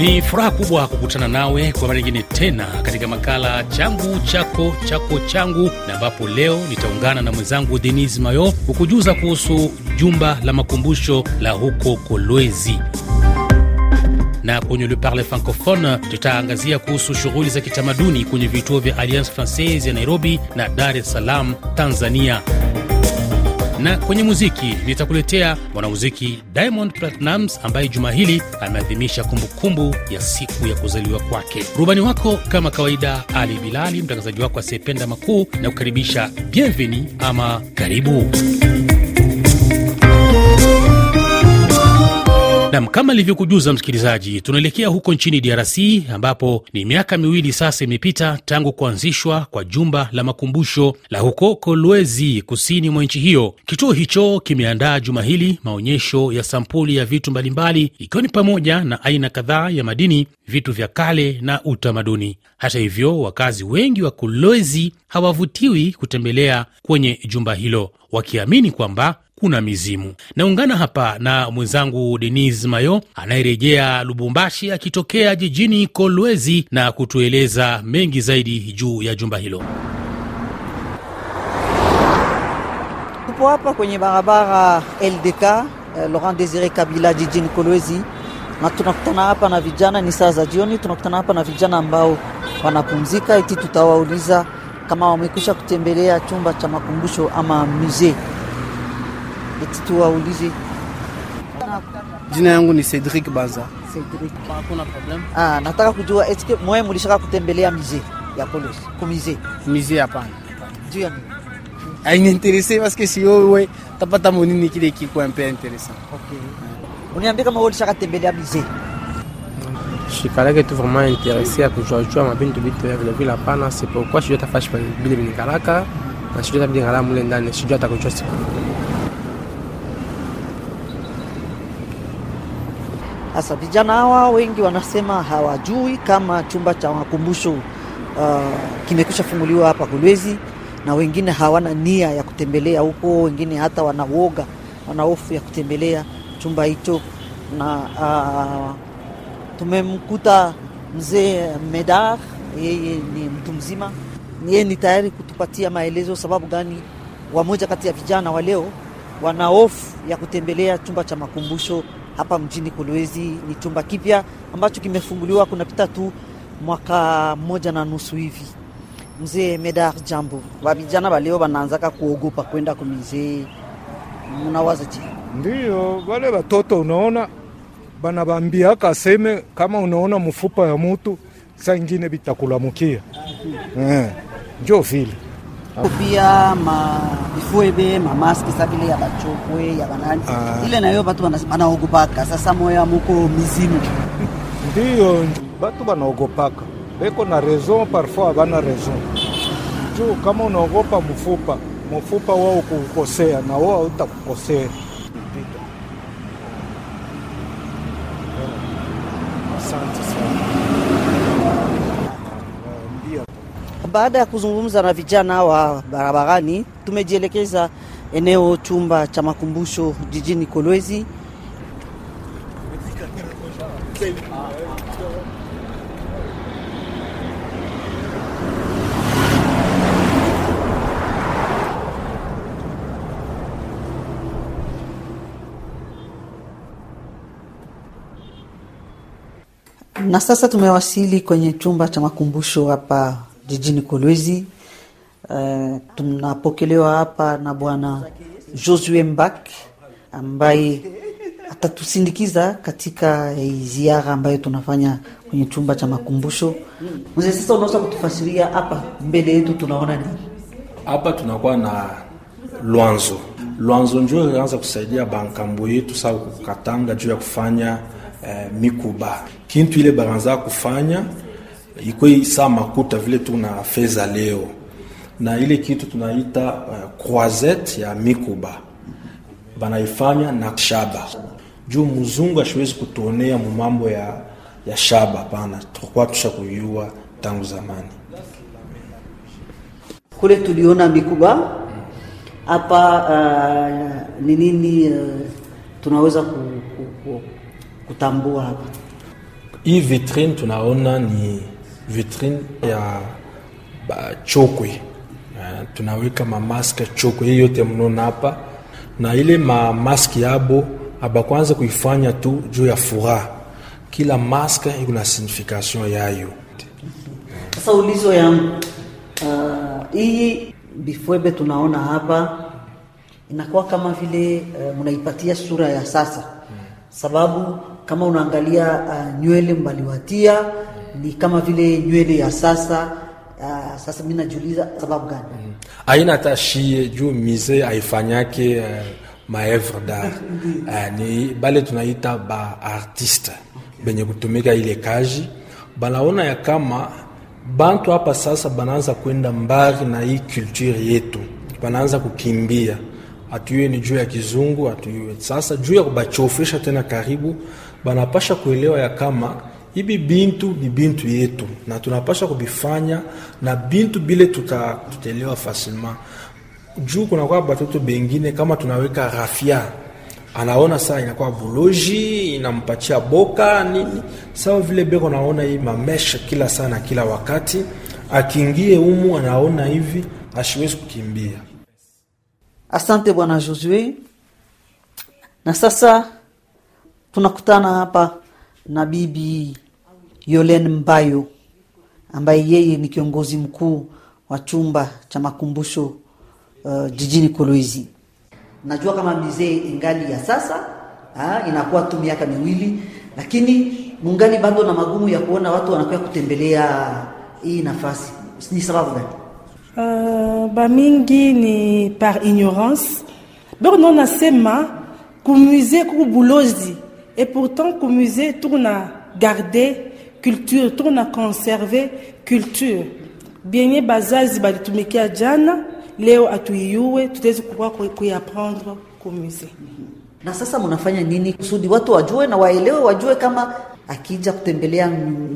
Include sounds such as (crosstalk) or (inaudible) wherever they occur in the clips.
Ni furaha kubwa kukutana nawe kwa mara nyingine tena katika makala changu chako chako changu, na ambapo leo nitaungana na mwenzangu Denis Mayo kukujuza kuhusu jumba la makumbusho la huko Kolwezi. Na kwenye Le Parle Francophone tutaangazia kuhusu shughuli za kitamaduni kwenye vituo vya Alliance Francaise ya Nairobi na Dar es Salaam, Tanzania na kwenye muziki nitakuletea mwanamuziki Diamond Platnumz ambaye juma hili ameadhimisha kumbukumbu ya siku ya kuzaliwa kwake. Rubani wako kama kawaida, Ali Bilali, mtangazaji wako asiyependa makuu, na kukaribisha bienveni ama karibu. Nam, kama ilivyokujuza msikilizaji, tunaelekea huko nchini DRC ambapo ni miaka miwili sasa imepita tangu kuanzishwa kwa jumba la makumbusho la huko Kolwezi, kusini mwa nchi hiyo. Kituo hicho kimeandaa juma hili maonyesho ya sampuli ya vitu mbalimbali, ikiwa ni pamoja na aina kadhaa ya madini, vitu vya kale na utamaduni. Hata hivyo, wakazi wengi wa Kolwezi hawavutiwi kutembelea kwenye jumba hilo, wakiamini kwamba kuna mizimu. Naungana hapa na mwenzangu Denis Mayo anayerejea Lubumbashi akitokea jijini Kolwezi na kutueleza mengi zaidi juu ya jumba hilo. Tupo hapa kwenye barabara LDK eh, Laurent Desire Kabila jijini Kolwezi, na tunakutana hapa na vijana, ni saa za jioni. Tunakutana hapa na vijana ambao wanapumzika, eti tutawauliza kama wamekwisha kutembelea chumba cha makumbusho ama musee eti tuwaulize. Jina yangu ni Cedric Banza. Cedric. Hakuna problem. Ah, nataka kujua eske mwe mulishaka kutembelea musee ya Kolwezi ku musee Mizi hapana. juu ya nini? Hainiinteresse parce que si wewe tapata monini kile kiko un peu intéressant. Okay. Uniambie kama wewe ulishaka tembelea musee. shikalake tu vraiment intéressé ya kujuajua mabintu bitu ya vile vile hapana c'est pourquoi sijua tafashi bile binikalaka na sijua tabidi ngala mule ndani sijua atakujua siku Sasa vijana hawa wengi wanasema hawajui kama chumba cha makumbusho uh, kimekwisha funguliwa hapa Kolwezi, na wengine hawana nia ya kutembelea huko, wengine hata wanawoga, wana hofu ya kutembelea chumba hicho, na uh, tumemkuta mzee Medar, yeye ni mtu mzima, yeye ni tayari kutupatia maelezo sababu gani wamoja kati ya vijana wa leo wana hofu ya kutembelea chumba cha makumbusho hapa mjini Kolwezi. Ni chumba kipya ambacho kimefunguliwa kunapita tu mwaka mmoja na nusu hivi. Mzee Medar, jambo. Vijana baleo wanaanzaka kuogopa kwenda kumizee, mnawaza je? Ndiyo, wale watoto unaona banabambiaka aseme kama unaona mfupa ya mutu saa ingine bitakulamukia eh, njo vile pia ma ifuebe mamaski sabile ya bachokwe ya banani. Uh, ile nayo batu banaogopaka. Sasa moya moko mizimu ndiyo batu banaogopaka. Beko na raison parfois abana raison. Juu kama unaogopa mfupa mfupa wao kukosea na wao utakukosea asante sana ndio Baada ya kuzungumza na vijana wa barabarani, tumejielekeza eneo chumba cha makumbusho jijini Kolwezi. Na sasa tumewasili kwenye chumba cha makumbusho hapa jijini Kolwezi. Uh, tunapokelewa hapa na bwana Josue Mbak ambaye atatusindikiza katika ziara ambayo tunafanya kwenye chumba cha makumbusho. Mzee, sasa unaweza kutufasiria hapa mbele yetu tunaona nini? hapa tunakuwa na lwanzo lwanzo njo ilianza kusaidia bankambo yetu sa kukatanga juu ya kufanya eh, mikuba kintu ile baranza kufanya ikwe saa makuta vile tuna feza leo. Na ile kitu tunaita uh, croisette ya mikuba. Banaifanya na shaba. Juu mzungu ashiwezi kutuonea mumambo ya, ya shaba pana tukakuwa tusha kuyua tangu zamani. Kule tuliona mikuba. Hapa. Uh, ni nini uh, tunaweza ku, ku, ku, kutambua hapa? hii vitrine tunaona ni vitrine ya ba, chokwe. Uh, tunaweka mamaske chokwe. Hii yote mnaona hapa. Na ile mamaske yabo abakwanza kuifanya tu juu ya furaha kila maske iko na signification yayo Sasa ulizo yangu uh, hii bifwebe tunaona hapa inakuwa kama vile uh, mnaipatia sura ya sasa, sababu kama unaangalia uh, nywele mbaliwatia ni kama vile nywele ya sasa. Uh, sasa mi najiuliza sababu gani? aina hata shie juu mise aifanyake uh, maevre d'art. (laughs) Uh, ni bale tunaita ba artiste benye kutumika ile kazi. Banaona ya kama bantu hapa sasa banaanza kwenda mbali na hii culture yetu, banaanza kukimbia. Atuyue ni juu ya kizungu atuyue sasa juu ya kubachofesha tena karibu, banapasha kuelewa ya kama hivi bintu ni bintu yetu na tunapasha kubifanya na bintu bile tuta, tutaelewa facilement. Juu kunakuwa batoto bengine kama tunaweka rafia anaona saa inakuwa buloji inampatia boka nini. Sawa vile beko naona hii mamesha kila saa na kila wakati akiingie umu anaona hivi ashiwezi kukimbia. Asante bwana Josue. Na sasa tunakutana hapa na bibi Yolen Mbayo ambaye yeye ni kiongozi mkuu wa chumba cha makumbusho uh, jijini Kolwezi. Najua kama mizee ingali ya sasa ha, inakuwa tu miaka miwili, lakini mungali bado na magumu ya kuona watu wanakuja kutembelea hii nafasi. Ni sababu gani? Uh, bamingi ni par ignorance beko no nasema kumusée kuku bulozi et pourtant kumusée tukuna garde culture tukuna conserve culture. Bienye bazazi balitumikia jana leo atuiyue tutawezi kukuwa kuiapprendre kumusée na sasa mnafanya nini kusudi watu wajue na waelewe, wajue kama akija kutembelea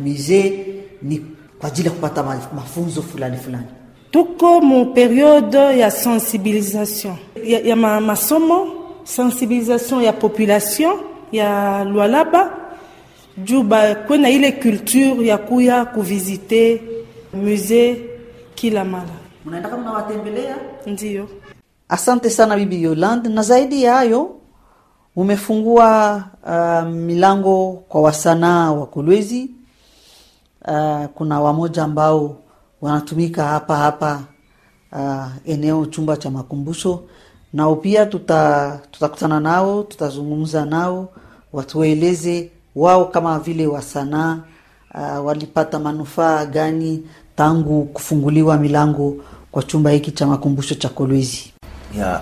musee ni kwa ajili ya kupata ma- mafunzo fulani fulani? tuko mu periode ya sensibilisation ya, ya ma, masomo sensibilisation ya population ya Lualaba juu bakwe na ile culture ya kuya kuvizite musee kila mara, Mnaenda kama mnawatembelea. ndiyo. Asante sana bibi Yolande, na zaidi ya hayo umefungua uh, milango kwa wasanaa wa Kolwezi. Uh, kuna wamoja ambao wanatumika hapa hapa uh, eneo chumba cha makumbusho, nao pia tuta tutakutana nao, tutazungumza nao, watueleze wao kama vile wasanaa uh, walipata manufaa gani tangu kufunguliwa milango kwa chumba hiki cha makumbusho cha Kolwezi.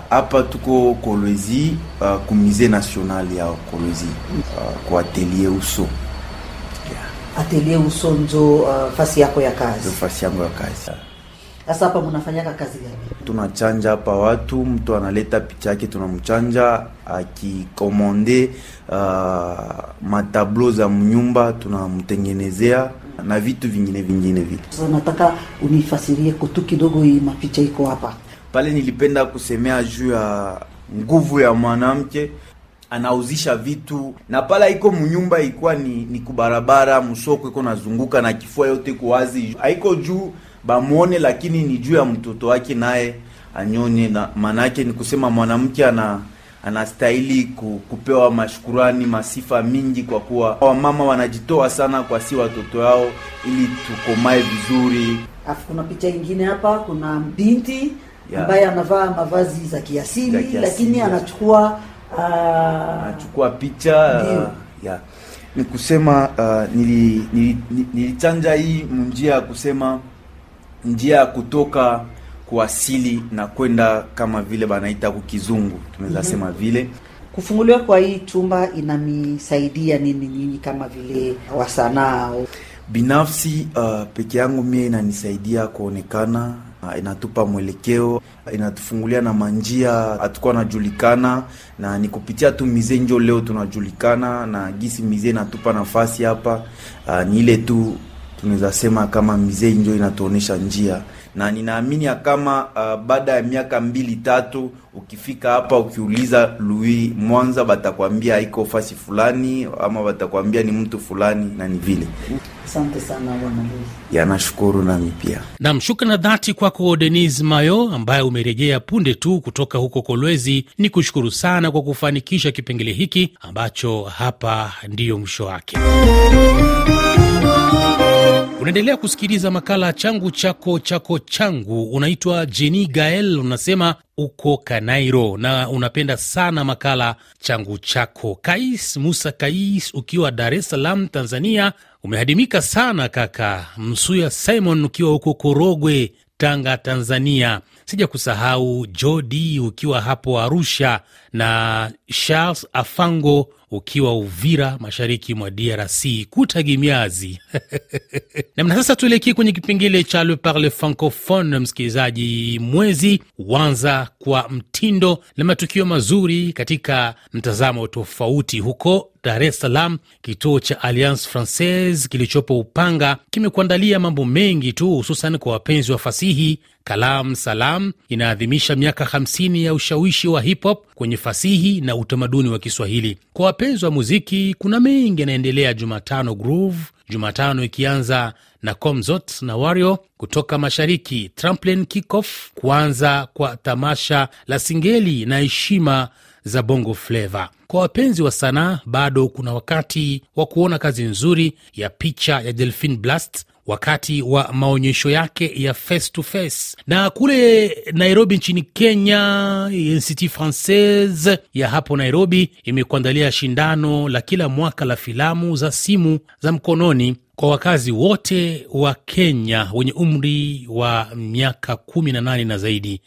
hapa tuko Kolwezi uh, ku musée national ya Kolwezi uh, kwa atelier uso Atelier Usonzo, uh, fasi yako ya kazi, kazi. fasi yangu ya kazi. Sasa hapa mnafanyaka kazi gani? Tunachanja hapa watu, mtu analeta picha yake, tunamchanja akikomande uh, matablo za mnyumba tunamtengenezea na vitu vingine vingine vitu. Sasa nataka unifasirie kutu kidogo hii mapicha iko hapa. pale nilipenda kusemea juu ya nguvu ya mwanamke anauzisha vitu na pala iko mnyumba ilikuwa ni, ni kubarabara msoko iko nazunguka na kifua yote iko wazi haiko juu bamwone lakini ni juu ya mtoto wake naye anyone na maanake ni kusema mwanamke ana anastahili kupewa mashukurani masifa mingi kwa kuwa wamama wanajitoa sana kwa si watoto wao ili tukomae vizuri Alafu kuna picha ingine hapa, kuna binti Yeah. ambaye anavaa mavazi za kiasili, lakini yeah. anachukua uh, anachukua picha uh, ya ni kusema uh, nili, nili, nili, nilichanja hii munjia ya kusema njia ya kutoka kuasili na kwenda kama vile banaita kukizungu tunaweza Mhm. sema vile kufunguliwa kwa hii chumba inamisaidia nini nyinyi kama vile wasanaa? binafsi uh, peke yangu mie inanisaidia kuonekana uh, inatupa mwelekeo inatufungulia na manjia hatukuwa najulikana na ni kupitia tu mize njo leo tunajulikana na gisi mize inatupa nafasi hapa uh, ni ile tu tunaweza sema kama mizee njo inatuonesha njia, na ninaamini ya kama uh, baada ya miaka mbili tatu, ukifika hapa ukiuliza Louis Mwanza, batakwambia iko fasi fulani, ama batakwambia ni mtu fulani, na ni vile. Asante sana bwana Louis. Yanashukuru nami pia. Nam, shukran na dhati kwako Denis Mayo ambaye umerejea punde tu kutoka huko Kolwezi. Ni kushukuru sana kwa kufanikisha kipengele hiki ambacho hapa ndiyo mwisho wake. Unaendelea kusikiliza makala changu chako chako changu. Unaitwa Jeni Gael, unasema uko Kanairo na unapenda sana makala changu chako. Kais Musa Kais ukiwa Dar es Salaam, Tanzania, umehadimika sana kaka. Msuya Simon ukiwa huko Korogwe, Tanga, Tanzania. Sija kusahau Jodi ukiwa hapo Arusha na Charles Afango ukiwa Uvira, mashariki mwa DRC. Kutagimiazi (laughs) namna. Sasa tuelekee kwenye kipengele cha Le Parle Francophone. Msikilizaji, mwezi huanza kwa mtindo na matukio mazuri katika mtazamo tofauti. Huko Dar es Salaam, kituo cha Alliance Francaise kilichopo Upanga kimekuandalia mambo mengi tu, hususan kwa wapenzi wa fasihi. Kalam Salam inaadhimisha miaka 50 ya ushawishi wa hip hop kwenye fasihi na utamaduni wa Kiswahili. Kwa wapenzi wa muziki, kuna mengi yanaendelea. Jumatano Groove, Jumatano ikianza na Comzot na Wario kutoka mashariki, Tramplin Kickoff, kuanza kwa tamasha la singeli na heshima za bongo Flava. Kwa wapenzi wa sanaa, bado kuna wakati wa kuona kazi nzuri ya picha ya Delphine Blast wakati wa maonyesho yake ya face to face. Na kule Nairobi nchini Kenya, Institut Francaise ya hapo Nairobi imekuandalia shindano la kila mwaka la filamu za simu za mkononi kwa wakazi wote wa Kenya wenye umri wa miaka 18 na zaidi.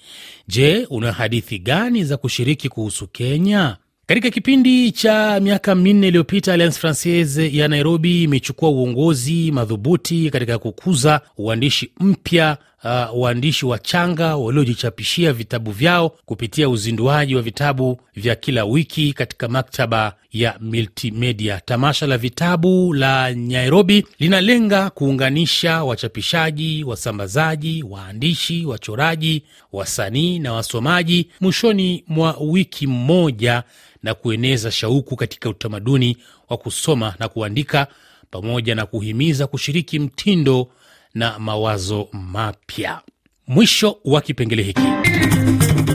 Je, una hadithi gani za kushiriki kuhusu Kenya? Katika kipindi cha miaka minne iliyopita Alliance Francaise ya Nairobi imechukua uongozi madhubuti katika kukuza uandishi mpya uh, waandishi wachanga waliojichapishia vitabu vyao kupitia uzinduaji wa vitabu vya kila wiki katika maktaba ya multimedia. Tamasha la vitabu la Nairobi linalenga kuunganisha wachapishaji, wasambazaji, waandishi, wachoraji, wasanii na wasomaji mwishoni mwa wiki moja na kueneza shauku katika utamaduni wa kusoma na kuandika pamoja na kuhimiza kushiriki mtindo na mawazo mapya. Mwisho wa kipengele hiki.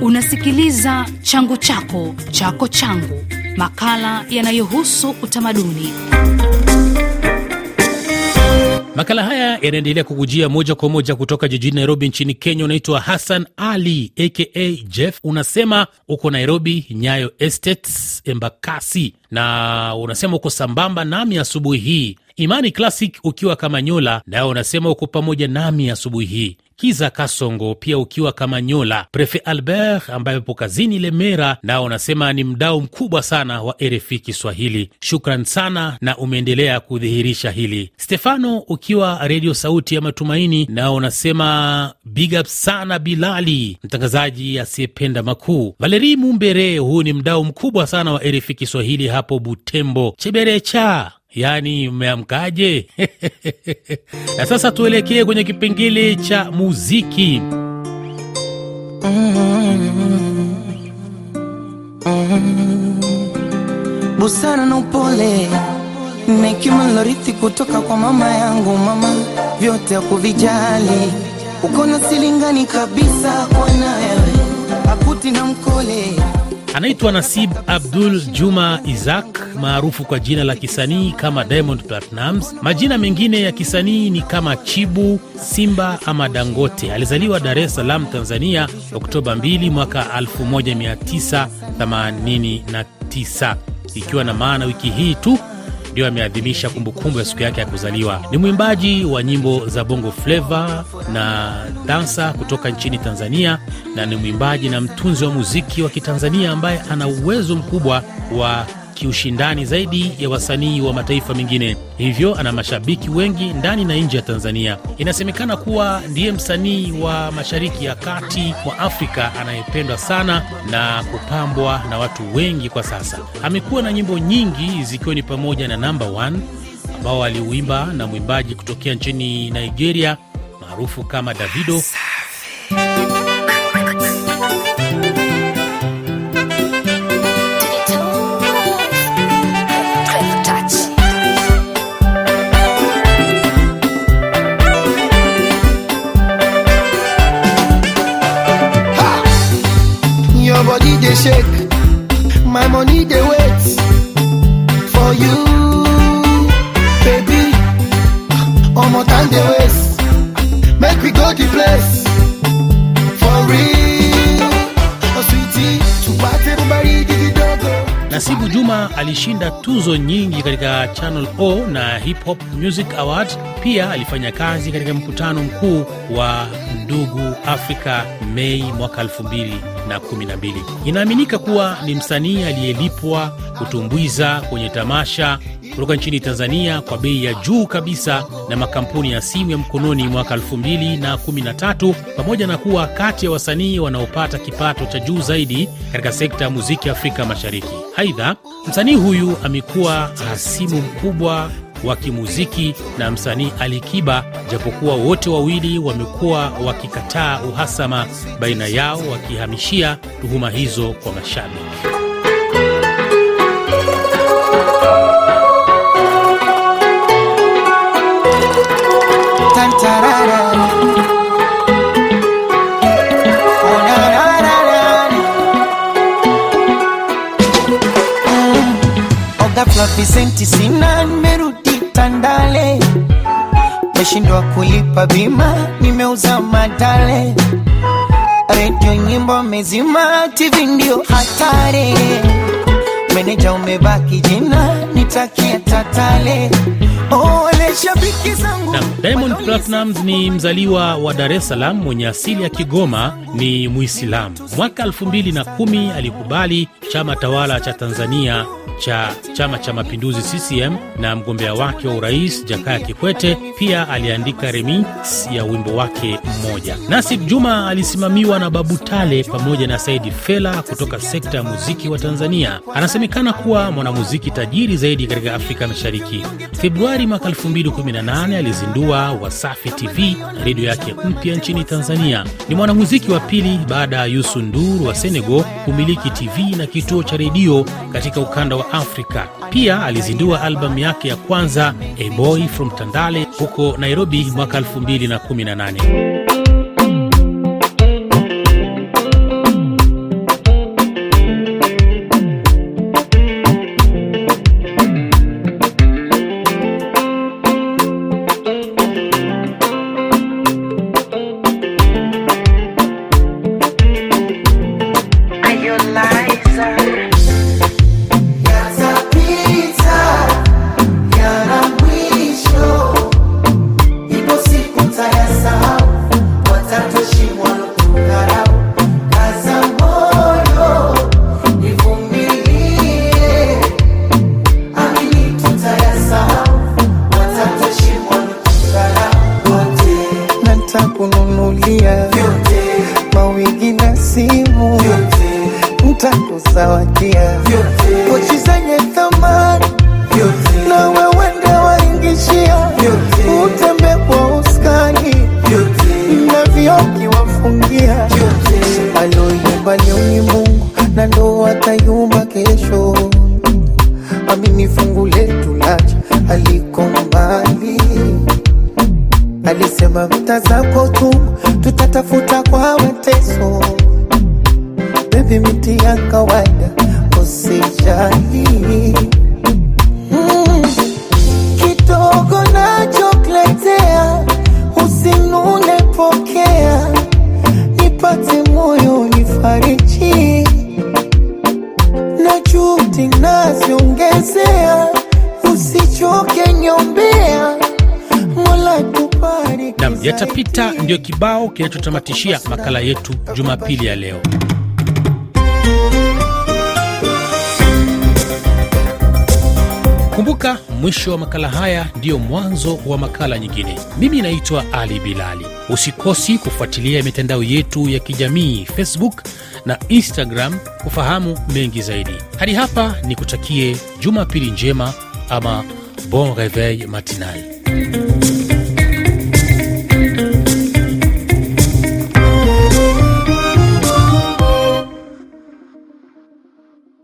Unasikiliza changu chako chako changu, makala yanayohusu utamaduni. Makala haya yanaendelea kukujia moja kwa moja kutoka jijini Nairobi nchini Kenya. Unaitwa Hassan Ali aka Jeff, unasema uko Nairobi, Nyayo Estates, Embakasi, na unasema uko sambamba nami asubuhi hii. Imani Classic ukiwa kama Nyola, nayo unasema uko pamoja nami asubuhi hii. Kiza Kasongo pia ukiwa kama Nyola. Prefe Albert ambaye upo kazini Lemera, nao unasema ni mdau mkubwa sana wa RFI Kiswahili. Shukran sana na umeendelea kudhihirisha hili. Stefano ukiwa Redio Sauti ya Matumaini, nao unasema big up sana Bilali, mtangazaji asiyependa makuu. Valeri Mumbere, huu ni mdau mkubwa sana wa RFI Kiswahili hapo Butembo. Cheberecha Yaani, mmeamkaje? (laughs) Na sasa tuelekee kwenye kipengele cha muziki. Busara na upole nekima nilorithi kutoka kwa mama yangu. Mama vyote hakuvijali, uko na silingani kabisa kwa nawe akuti na mkole Anaitwa Nasib Abdul Juma Isaac maarufu kwa jina la kisanii kama Diamond Platnumz. Majina mengine ya kisanii ni kama Chibu, Simba ama Dangote. Alizaliwa Dar es Salaam, Tanzania, Oktoba 2 mwaka 1989, ikiwa na maana wiki hii tu ndio ameadhimisha kumbukumbu ya siku yake ya kuzaliwa. Ni mwimbaji wa nyimbo za bongo fleva na dansa kutoka nchini Tanzania, na ni mwimbaji na mtunzi wa muziki wa Kitanzania ambaye ana uwezo mkubwa wa kiushindani zaidi ya wasanii wa mataifa mengine, hivyo ana mashabiki wengi ndani na nje ya Tanzania. Inasemekana kuwa ndiye msanii wa Mashariki ya Kati mwa Afrika anayependwa sana na kupambwa na watu wengi kwa sasa. Amekuwa na nyimbo nyingi zikiwa ni pamoja na Number One ambao aliuimba na mwimbaji kutokea nchini Nigeria maarufu kama Davido. Tuzo nyingi katika Channel O na Hip Hop Music Award. Pia alifanya kazi katika mkutano mkuu wa Ndugu Afrika Mei mwaka 2012. Inaaminika kuwa ni msanii aliyelipwa kutumbuiza kwenye tamasha kutoka nchini Tanzania kwa bei ya juu kabisa na makampuni ya simu ya mkononi mwaka 2013 pamoja na kuwa kati ya wasanii wanaopata kipato cha juu zaidi katika sekta ya muziki Afrika Mashariki. Aidha, msanii huyu amekuwa hasimu mkubwa wa kimuziki na msanii Alikiba, japokuwa wote wawili wamekuwa wakikataa uhasama baina yao, wakihamishia tuhuma hizo kwa mashabiki. Senti sina, nimerudi Tandale, meshindwa kulipa bima, nimeuza madale, redio nyimbo mezima, TV ndio hatari, meneja umebaki jina, nitakia tatale. Shabiki zangu Diamond Platnumz ni mzaliwa wa Dar es Salaam mwenye asili ya Kigoma, ni Muislamu. Mwaka 2010 alikubali chama tawala cha Tanzania cha Chama cha Mapinduzi CCM na mgombea wake wa urais Jakaya Kikwete. Pia aliandika remix ya wimbo wake mmoja. Nasib Juma alisimamiwa na Babu Tale pamoja na Saidi Fela kutoka sekta ya muziki wa Tanzania. Anasemekana kuwa mwanamuziki tajiri zaidi katika Afrika Mashariki. Februari mwaka 2018 alizindua Wasafi TV na redio yake mpya nchini Tanzania. Ni mwanamuziki wa pili baada ya Youssou N'Dour wa Senegal kumiliki TV na kituo cha redio katika ukanda wa Afrika. Pia alizindua albamu yake ya kwanza A Boy From Tandale huko Nairobi mwaka 2018. Amini fungu letu lacha aliko mbali. Alisema zako tu tutatafuta kwa mateso. Bebi miti ya kawaida usijali Nam, yatapita ndiyo kibao kinachotamatishia makala yetu Jumapili ya leo. Kumbuka, mwisho wa makala haya ndiyo mwanzo wa makala nyingine. Mimi naitwa Ali Bilali. Usikosi kufuatilia mitandao yetu ya kijamii Facebook na Instagram kufahamu mengi zaidi. Hadi hapa ni kutakie Jumapili njema ama bon réveil matinal.